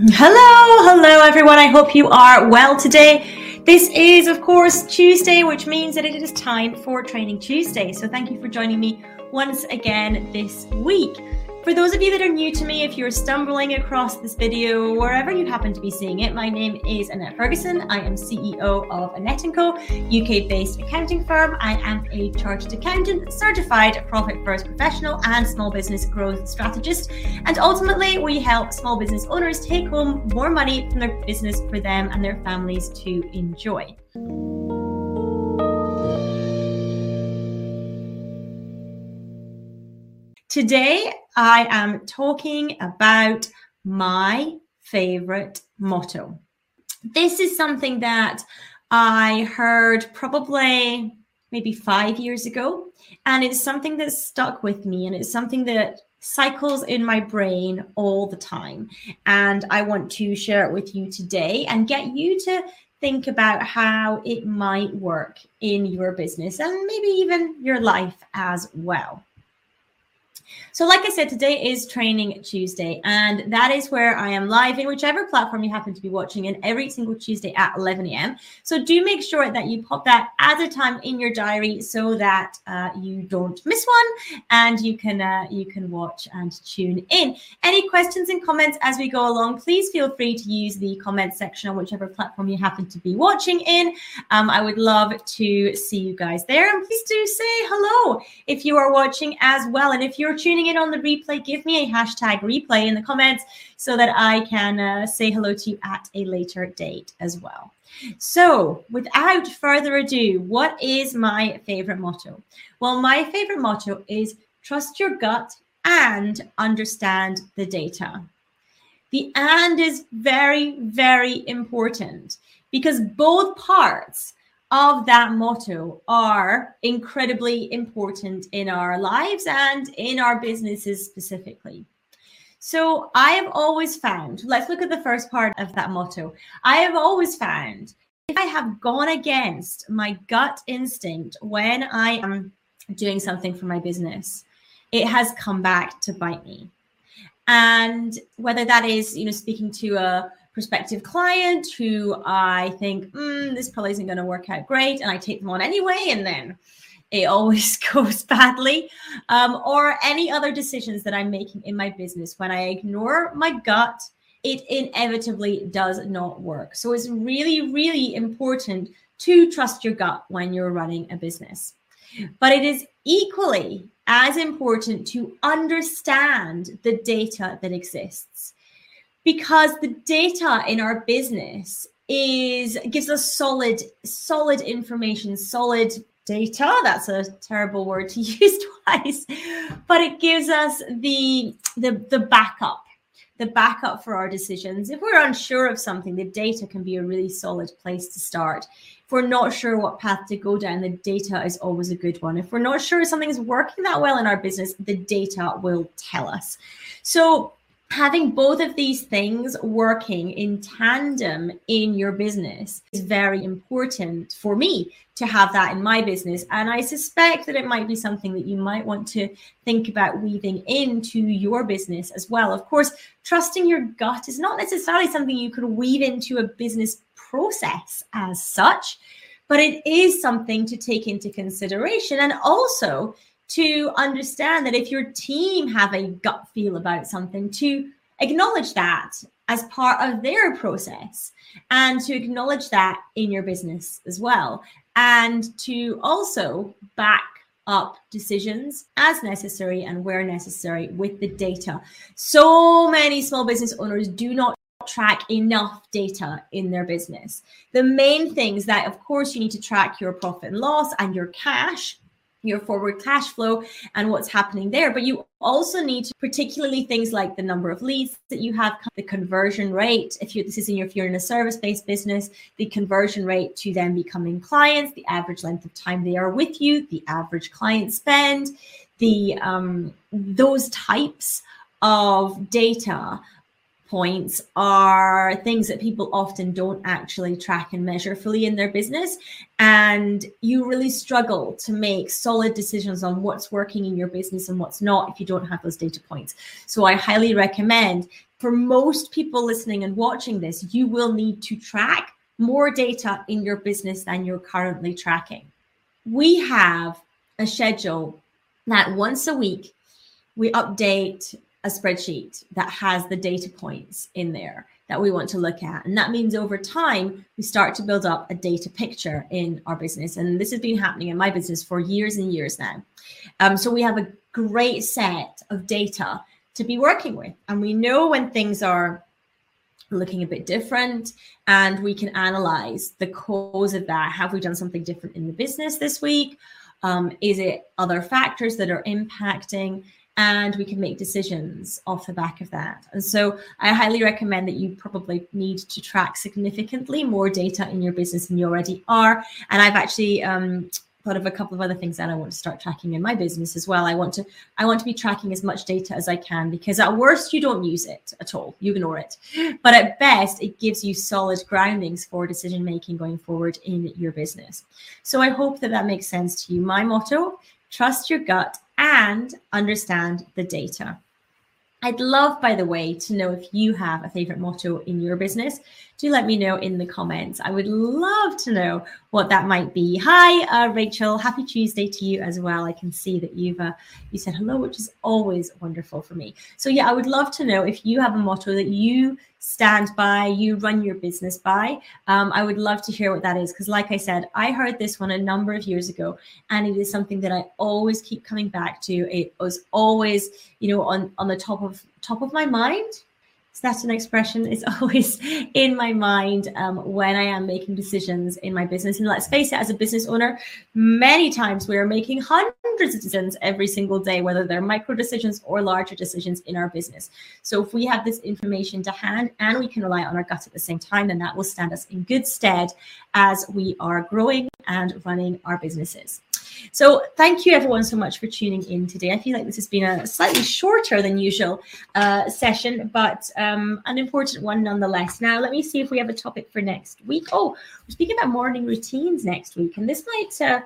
Hello, hello everyone. I hope you are well today. This is, of course, Tuesday, which means that it is time for Training Tuesday. So, thank you for joining me once again this week. For those of you that are new to me, if you're stumbling across this video, wherever you happen to be seeing it, my name is Annette Ferguson. I am CEO of Annette & Co, UK-based accounting firm. I am a chartered accountant, certified profit first professional, and small business growth strategist. And ultimately, we help small business owners take home more money from their business for them and their families to enjoy. Today, I am talking about my favorite motto. This is something that I heard probably maybe five years ago, and it's something that stuck with me, and it's something that cycles in my brain all the time. And I want to share it with you today and get you to think about how it might work in your business and maybe even your life as well. So, like I said, today is Training Tuesday, and that is where I am live in whichever platform you happen to be watching in every single Tuesday at 11 a.m. So, do make sure that you pop that as a time in your diary so that uh, you don't miss one and you can uh, you can watch and tune in. Any questions and comments as we go along, please feel free to use the comment section on whichever platform you happen to be watching in. Um, I would love to see you guys there, and please do say hello if you are watching as well, and if you're tuning in on the replay, give me a hashtag replay in the comments so that I can uh, say hello to you at a later date as well. So, without further ado, what is my favorite motto? Well, my favorite motto is trust your gut and understand the data. The and is very, very important because both parts of that motto are incredibly important in our lives and in our businesses specifically. So I have always found, let's look at the first part of that motto. I have always found if I have gone against my gut instinct when I am doing something for my business, it has come back to bite me. And whether that is, you know, speaking to a prospective client who I think, mm, this probably isn't going to work out great. And I take them on anyway. And then it always goes badly. Um, or any other decisions that I'm making in my business when I ignore my gut, it inevitably does not work. So it's really, really important to trust your gut when you're running a business. But it is equally as important to understand the data that exists because the data in our business is gives us solid solid information solid data. That's a terrible word to use twice. But it gives us the the the backup the backup for our decisions. If we're unsure of something the data can be a really solid place to start. If we're not sure what path to go down the data is always a good one. If we're not sure something is working that well in our business the data will tell us. So having both of these things working in tandem in your business is very important for me to have that in my business. And I suspect that it might be something that you might want to think about weaving into your business as well. Of course, trusting your gut is not necessarily something you can weave into a business process as such, but it is something to take into consideration. And also, to understand that if your team have a gut feel about something, to acknowledge that as part of their process and to acknowledge that in your business as well. And to also back up decisions as necessary and where necessary with the data. So many small business owners do not track enough data in their business. The main things that, of course, you need to track your profit and loss and your cash your forward cash flow and what's happening there. But you also need to, particularly things like the number of leads that you have, the conversion rate. If you this is in your if you're in a service-based business, the conversion rate to them becoming clients, the average length of time they are with you, the average client spend, the um, those types of data points are things that people often don't actually track and measure fully in their business. And you really struggle to make solid decisions on what's working in your business and what's not if you don't have those data points. So I highly recommend for most people listening and watching this, you will need to track more data in your business than you're currently tracking. We have a schedule that once a week we update a spreadsheet that has the data points in there that we want to look at. And that means over time, we start to build up a data picture in our business. And this has been happening in my business for years and years now. Um, so we have a great set of data to be working with. And we know when things are looking a bit different and we can analyze the cause of that. Have we done something different in the business this week? Um, is it other factors that are impacting? And we can make decisions off the back of that. And so I highly recommend that you probably need to track significantly more data in your business than you already are. And I've actually um, thought of a couple of other things that I want to start tracking in my business as well. I want to I want to be tracking as much data as I can because at worst you don't use it at all. You ignore it. But at best it gives you solid groundings for decision making going forward in your business. So I hope that that makes sense to you. My motto, trust your gut and understand the data. I'd love, by the way, to know if you have a favorite motto in your business. Do let me know in the comments. I would love to know what that might be. Hi, uh, Rachel. Happy Tuesday to you as well. I can see that you've uh, you said hello, which is always wonderful for me. So yeah, I would love to know if you have a motto that you stand by, you run your business by. Um, I would love to hear what that is because, like I said, I heard this one a number of years ago, and it is something that I always keep coming back to. It was always, you know, on on the top of top of my mind that's an expression is always in my mind um, when I am making decisions in my business. And let's face it, as a business owner, many times we are making hundreds of decisions every single day, whether they're micro decisions or larger decisions in our business. So if we have this information to hand and we can rely on our gut at the same time, then that will stand us in good stead as we are growing and running our businesses. So thank you everyone so much for tuning in today. I feel like this has been a slightly shorter than usual uh, session, but um, an important one nonetheless. Now, let me see if we have a topic for next week. Oh, we're speaking about morning routines next week, and this might uh,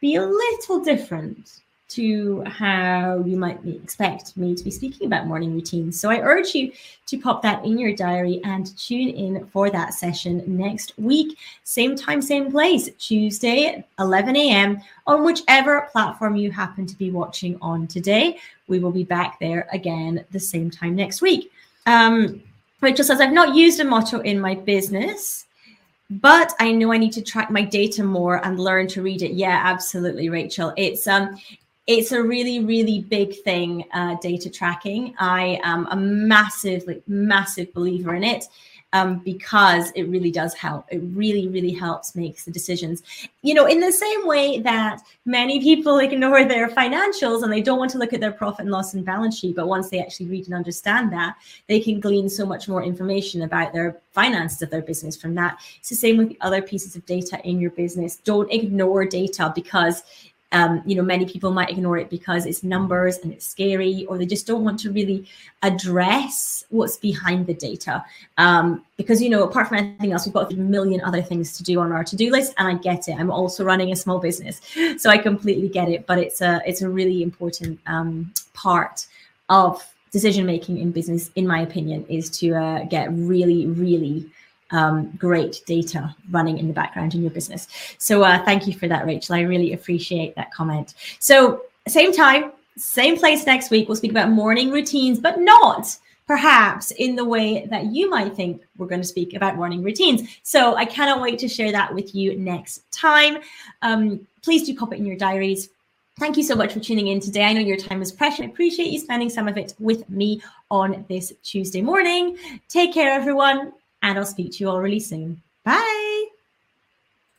be a little different to how you might expect me to be speaking about morning routines. So I urge you to pop that in your diary and tune in for that session next week. Same time, same place, Tuesday, 11 a.m. on whichever platform you happen to be watching on today. We will be back there again the same time next week. Um, Rachel says, I've not used a motto in my business but I know I need to track my data more and learn to read it. Yeah, absolutely, Rachel. It's um it's a really really big thing uh, data tracking. I am a massive like massive believer in it um, because it really does help. It really really helps makes the decisions. You know in the same way that many people ignore their financials and they don't want to look at their profit and loss and balance sheet but once they actually read and understand that they can glean so much more information about their finances of their business from that. It's the same with the other pieces of data in your business. Don't ignore data because um, you know, many people might ignore it because it's numbers and it's scary, or they just don't want to really address what's behind the data. Um, because, you know, apart from anything else, we've got a million other things to do on our to-do list, and I get it. I'm also running a small business, so I completely get it. But it's a it's a really important um, part of decision making in business, in my opinion, is to uh, get really, really um, great data running in the background in your business. So uh, thank you for that, Rachel. I really appreciate that comment. So same time, same place next week. We'll speak about morning routines, but not perhaps in the way that you might think we're going to speak about morning routines. So I cannot wait to share that with you next time. Um, please do pop it in your diaries. Thank you so much for tuning in today. I know your time is precious. I appreciate you spending some of it with me on this Tuesday morning. Take care, everyone and I'll speak to you all really soon. Bye.